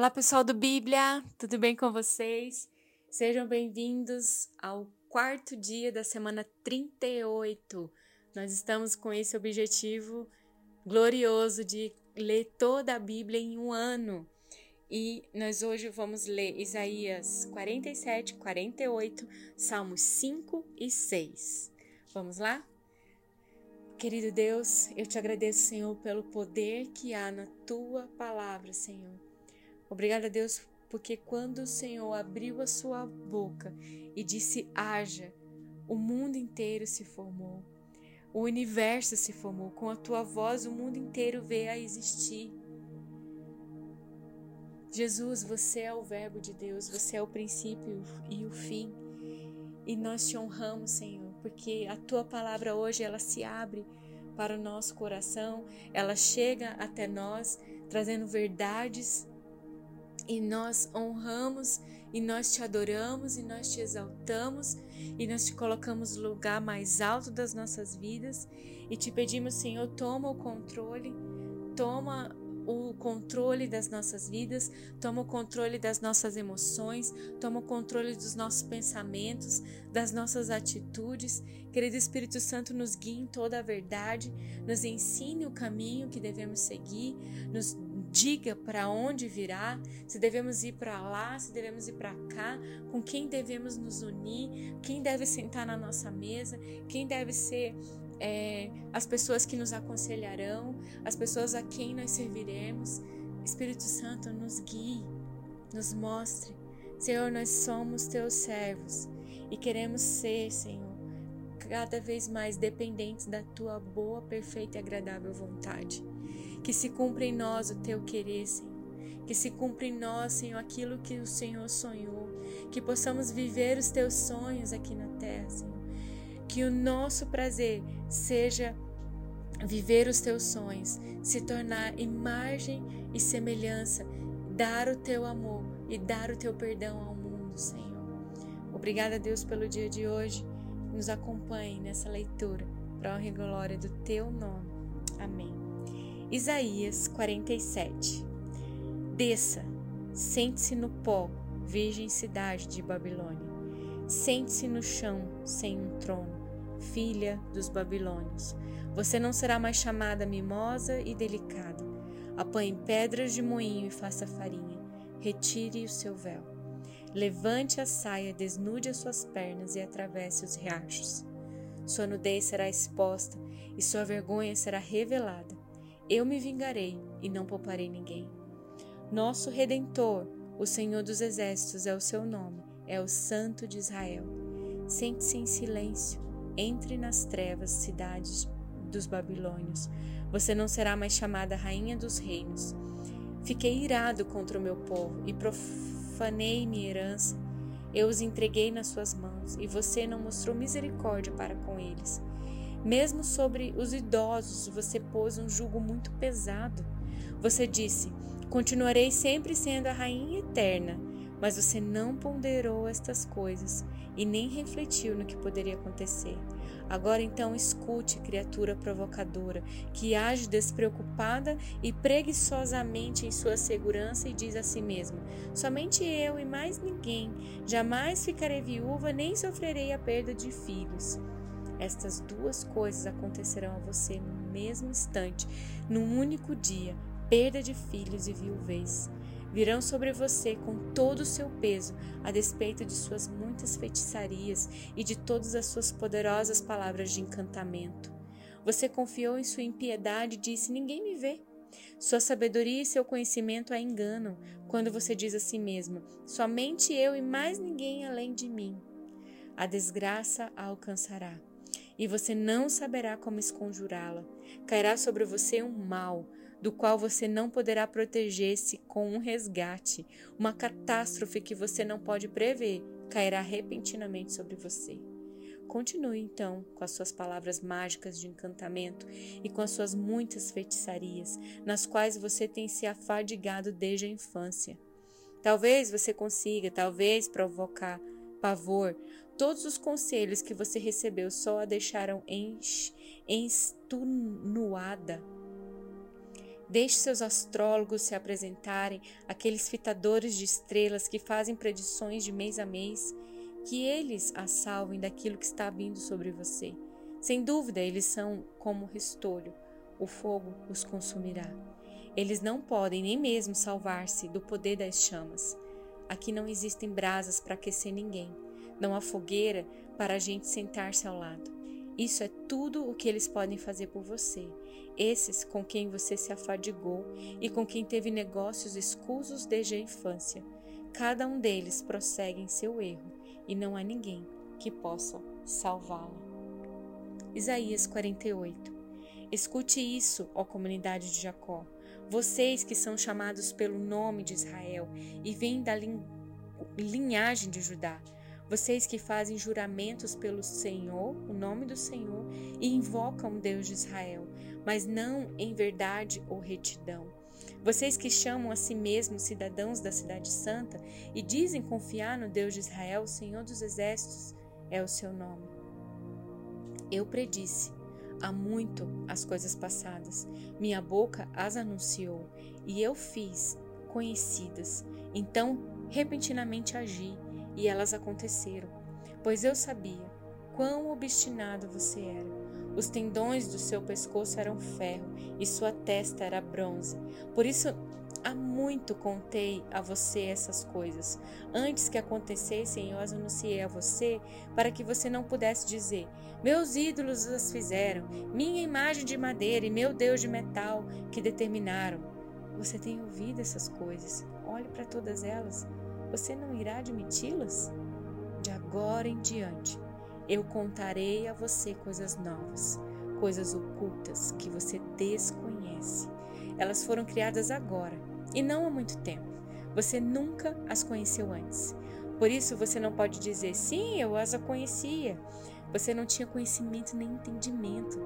Olá, pessoal do Bíblia, tudo bem com vocês? Sejam bem-vindos ao quarto dia da semana 38. Nós estamos com esse objetivo glorioso de ler toda a Bíblia em um ano. E nós hoje vamos ler Isaías 47, 48, Salmos 5 e 6. Vamos lá? Querido Deus, eu te agradeço, Senhor, pelo poder que há na tua palavra, Senhor. Obrigada, Deus, porque quando o Senhor abriu a sua boca e disse haja, o mundo inteiro se formou. O universo se formou. Com a tua voz, o mundo inteiro veio a existir. Jesus, você é o Verbo de Deus, você é o princípio e o fim. E nós te honramos, Senhor, porque a tua palavra hoje ela se abre para o nosso coração, ela chega até nós trazendo verdades e nós honramos e nós te adoramos e nós te exaltamos e nós te colocamos no lugar mais alto das nossas vidas e te pedimos, Senhor, toma o controle, toma o controle das nossas vidas, toma o controle das nossas emoções, toma o controle dos nossos pensamentos, das nossas atitudes. Querido Espírito Santo, nos guie em toda a verdade, nos ensine o caminho que devemos seguir, nos diga para onde virá, se devemos ir para lá, se devemos ir para cá, com quem devemos nos unir, quem deve sentar na nossa mesa, quem deve ser é, as pessoas que nos aconselharão, as pessoas a quem nós serviremos. Espírito Santo, nos guie, nos mostre. Senhor, nós somos teus servos e queremos ser, Senhor, cada vez mais dependentes da tua boa, perfeita e agradável vontade. Que se cumpra em nós o teu querer, Senhor. Que se cumpra em nós, Senhor, aquilo que o Senhor sonhou. Que possamos viver os teus sonhos aqui na terra, Senhor. Que o nosso prazer seja viver os teus sonhos, se tornar imagem e semelhança, dar o teu amor e dar o teu perdão ao mundo, Senhor. Obrigada, Deus, pelo dia de hoje. Nos acompanhe nessa leitura para a honra e glória do teu nome. Amém. Isaías 47 Desça, sente-se no pó, virgem cidade de Babilônia. Sente-se no chão, sem um trono, filha dos babilônios. Você não será mais chamada mimosa e delicada. Apanhe pedras de moinho e faça farinha. Retire o seu véu. Levante a saia, desnude as suas pernas e atravesse os riachos. Sua nudez será exposta e sua vergonha será revelada. Eu me vingarei e não pouparei ninguém. Nosso Redentor, o Senhor dos Exércitos é o seu nome, é o Santo de Israel. Sente-se em silêncio, entre nas trevas, cidades dos babilônios. Você não será mais chamada Rainha dos Reinos. Fiquei irado contra o meu povo e profanei minha herança. Eu os entreguei nas suas mãos e você não mostrou misericórdia para com eles. Mesmo sobre os idosos, você pôs um jugo muito pesado. Você disse: Continuarei sempre sendo a rainha eterna. Mas você não ponderou estas coisas e nem refletiu no que poderia acontecer. Agora então escute, criatura provocadora, que age despreocupada e preguiçosamente em sua segurança e diz a si mesma: Somente eu e mais ninguém. Jamais ficarei viúva nem sofrerei a perda de filhos. Estas duas coisas acontecerão a você no mesmo instante, num único dia: perda de filhos e viuvez. Virão sobre você com todo o seu peso, a despeito de suas muitas feitiçarias e de todas as suas poderosas palavras de encantamento. Você confiou em sua impiedade e disse: Ninguém me vê. Sua sabedoria e seu conhecimento a enganam quando você diz a si mesmo: Somente eu e mais ninguém além de mim. A desgraça a alcançará e você não saberá como esconjurá-la. Cairá sobre você um mal, do qual você não poderá proteger-se com um resgate. Uma catástrofe que você não pode prever cairá repentinamente sobre você. Continue então com as suas palavras mágicas de encantamento e com as suas muitas feitiçarias, nas quais você tem se afadigado desde a infância. Talvez você consiga, talvez provocar pavor, todos os conselhos que você recebeu só a deixaram enstunuada. Deixe seus astrólogos se apresentarem, aqueles fitadores de estrelas que fazem predições de mês a mês, que eles a salvem daquilo que está vindo sobre você. Sem dúvida, eles são como restolho, o fogo os consumirá. Eles não podem nem mesmo salvar-se do poder das chamas. Aqui não existem brasas para aquecer ninguém, não há fogueira para a gente sentar-se ao lado. Isso é tudo o que eles podem fazer por você. Esses com quem você se afadigou e com quem teve negócios escusos desde a infância. Cada um deles prossegue em seu erro e não há ninguém que possa salvá-la. Isaías 48 Escute isso, ó comunidade de Jacó, vocês que são chamados pelo nome de Israel e vêm da linhagem de Judá. Vocês que fazem juramentos pelo Senhor, o nome do Senhor, e invocam o Deus de Israel, mas não em verdade ou retidão. Vocês que chamam a si mesmos cidadãos da Cidade Santa e dizem confiar no Deus de Israel, Senhor dos Exércitos, é o seu nome. Eu predisse há muito as coisas passadas, minha boca as anunciou e eu fiz conhecidas. Então, repentinamente agi e elas aconteceram, pois eu sabia quão obstinado você era. Os tendões do seu pescoço eram ferro e sua testa era bronze. Por isso, há muito contei a você essas coisas. Antes que acontecessem, eu as anunciei a você para que você não pudesse dizer: Meus ídolos as fizeram, minha imagem de madeira e meu Deus de metal que determinaram. Você tem ouvido essas coisas. Olhe para todas elas você não irá admiti-las? De agora em diante, eu contarei a você coisas novas, coisas ocultas que você desconhece. Elas foram criadas agora e não há muito tempo. Você nunca as conheceu antes. Por isso você não pode dizer, sim, eu as conhecia. Você não tinha conhecimento nem entendimento.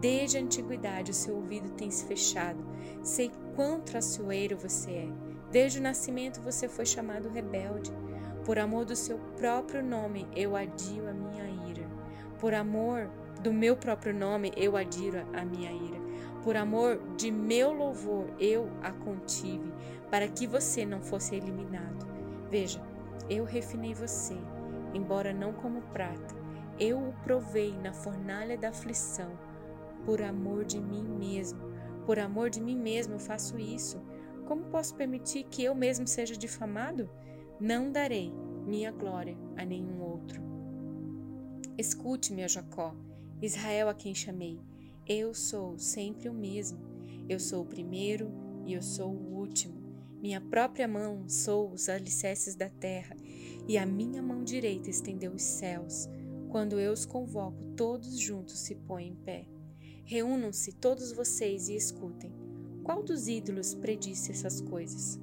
Desde a antiguidade o seu ouvido tem se fechado. Sei quão traiçoeiro você é. Desde o nascimento você foi chamado rebelde. Por amor do seu próprio nome, eu adio a minha ira. Por amor do meu próprio nome, eu adiro a minha ira. Por amor de meu louvor, eu a contive, para que você não fosse eliminado. Veja, eu refinei você, embora não como prata. Eu o provei na fornalha da aflição. Por amor de mim mesmo, por amor de mim mesmo, eu faço isso como posso permitir que eu mesmo seja difamado? Não darei minha glória a nenhum outro. Escute-me, Jacó, Israel a quem chamei. Eu sou sempre o mesmo. Eu sou o primeiro e eu sou o último. Minha própria mão sou os alicerces da terra, e a minha mão direita estendeu os céus. Quando eu os convoco, todos juntos se põem em pé. Reúnam-se todos vocês e escutem. Qual dos ídolos predisse essas coisas?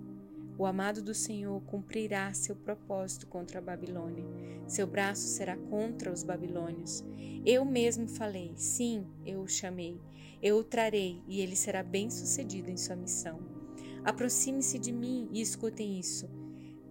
O amado do Senhor cumprirá seu propósito contra a Babilônia. Seu braço será contra os babilônios. Eu mesmo falei, sim, eu o chamei. Eu o trarei e ele será bem-sucedido em sua missão. Aproxime-se de mim e escutem isso.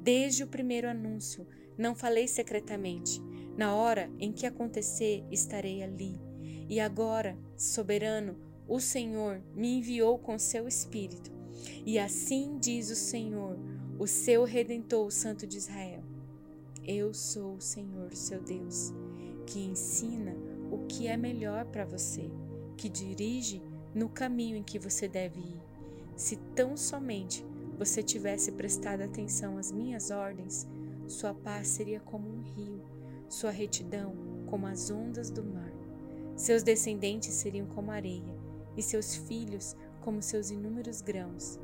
Desde o primeiro anúncio, não falei secretamente. Na hora em que acontecer, estarei ali. E agora, soberano, o Senhor me enviou com seu Espírito. E assim diz o Senhor, o seu Redentor, o Santo de Israel. Eu sou o Senhor, seu Deus, que ensina o que é melhor para você, que dirige no caminho em que você deve ir. Se tão somente você tivesse prestado atenção às minhas ordens, sua paz seria como um rio, sua retidão como as ondas do mar. Seus descendentes seriam como areia e seus filhos como seus inúmeros grãos.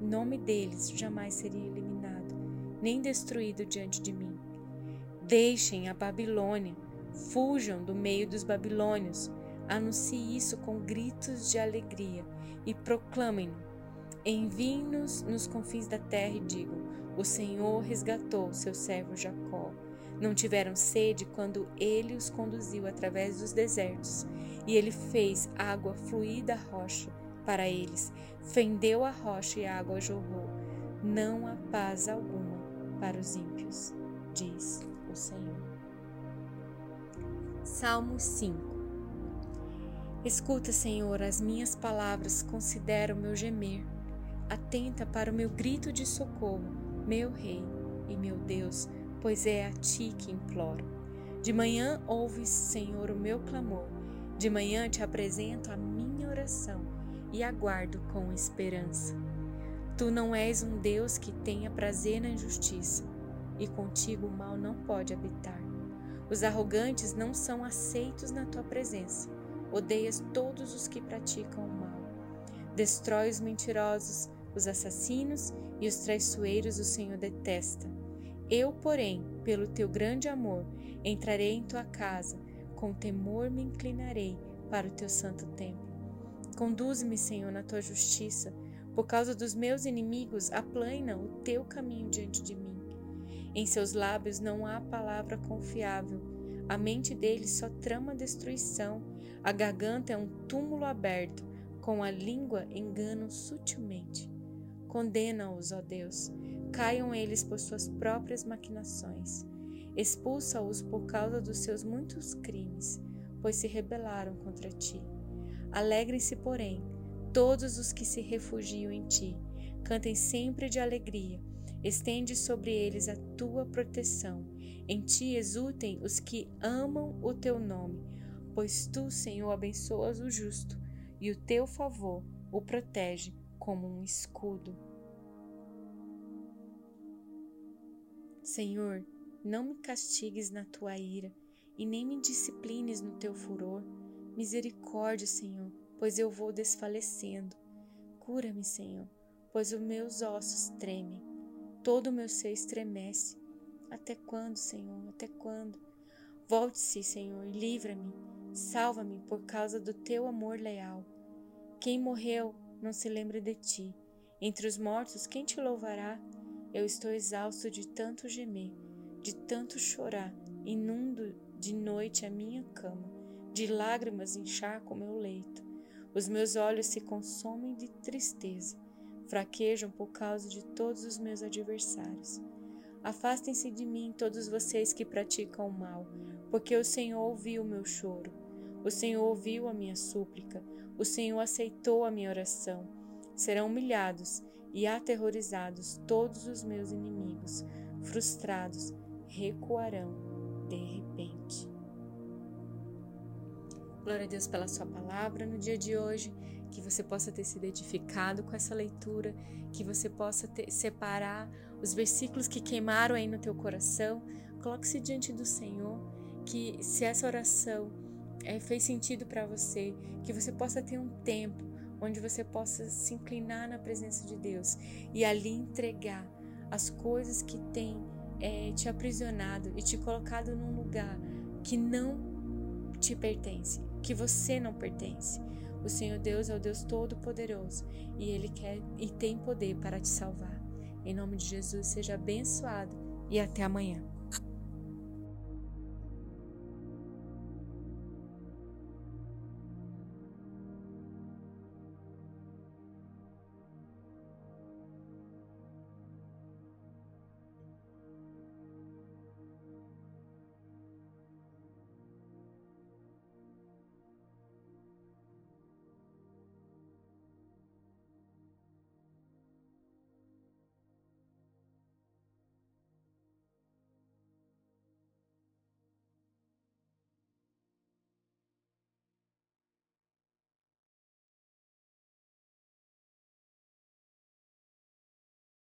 O nome deles jamais seria eliminado, nem destruído diante de mim. Deixem a Babilônia, fujam do meio dos babilônios, anuncie isso com gritos de alegria e proclamem-no. Enviem-nos nos confins da terra e digam: O Senhor resgatou seu servo Jacó. Não tiveram sede quando ele os conduziu através dos desertos e ele fez água fluir da rocha para eles, fendeu a rocha e a água jorrou. Não há paz alguma para os ímpios, diz o Senhor. Salmo 5 Escuta, Senhor, as minhas palavras, considera o meu gemer. Atenta para o meu grito de socorro, meu Rei e meu Deus, pois é a ti que imploro. De manhã ouves, Senhor, o meu clamor. De manhã te apresento a minha oração e aguardo com esperança. Tu não és um Deus que tenha prazer na injustiça, e contigo o mal não pode habitar. Os arrogantes não são aceitos na tua presença. Odeias todos os que praticam o mal. Destrói os mentirosos, os assassinos e os traiçoeiros o Senhor detesta. Eu, porém, pelo teu grande amor, entrarei em tua casa, com temor me inclinarei para o teu santo templo. Conduze-me, Senhor, na tua justiça. Por causa dos meus inimigos, aplana o teu caminho diante de mim. Em seus lábios não há palavra confiável. A mente deles só trama destruição a garganta é um túmulo aberto, com a língua enganam sutilmente. Condena-os, ó Deus, caiam eles por suas próprias maquinações. Expulsa-os por causa dos seus muitos crimes, pois se rebelaram contra ti. Alegrem-se, porém, todos os que se refugiam em ti. Cantem sempre de alegria. Estende sobre eles a tua proteção. Em ti exultem os que amam o teu nome pois tu, Senhor, abençoas o justo e o teu favor o protege como um escudo. Senhor, não me castigues na tua ira e nem me disciplines no teu furor. Misericórdia, Senhor, pois eu vou desfalecendo. Cura-me, Senhor, pois os meus ossos tremem. Todo o meu ser estremece. Até quando, Senhor? Até quando? Volte-se, Senhor, e livra-me Salva-me por causa do teu amor leal. Quem morreu não se lembra de ti. Entre os mortos, quem te louvará? Eu estou exausto de tanto gemer, de tanto chorar. Inundo de noite a minha cama, de lágrimas encharco meu leito. Os meus olhos se consomem de tristeza, fraquejam por causa de todos os meus adversários. Afastem-se de mim todos vocês que praticam o mal, porque o Senhor ouviu o meu choro. O Senhor ouviu a minha súplica, o Senhor aceitou a minha oração. Serão humilhados e aterrorizados todos os meus inimigos, frustrados, recuarão de repente. Glória a Deus pela Sua palavra no dia de hoje, que você possa ter sido edificado com essa leitura, que você possa ter, separar os versículos que queimaram aí no teu coração, coloque-se diante do Senhor. Que se essa oração é, fez sentido para você, que você possa ter um tempo onde você possa se inclinar na presença de Deus e ali entregar as coisas que têm é, te aprisionado e te colocado num lugar que não te pertence, que você não pertence. O Senhor Deus é o Deus Todo-Poderoso e Ele quer e tem poder para te salvar. Em nome de Jesus, seja abençoado e até amanhã.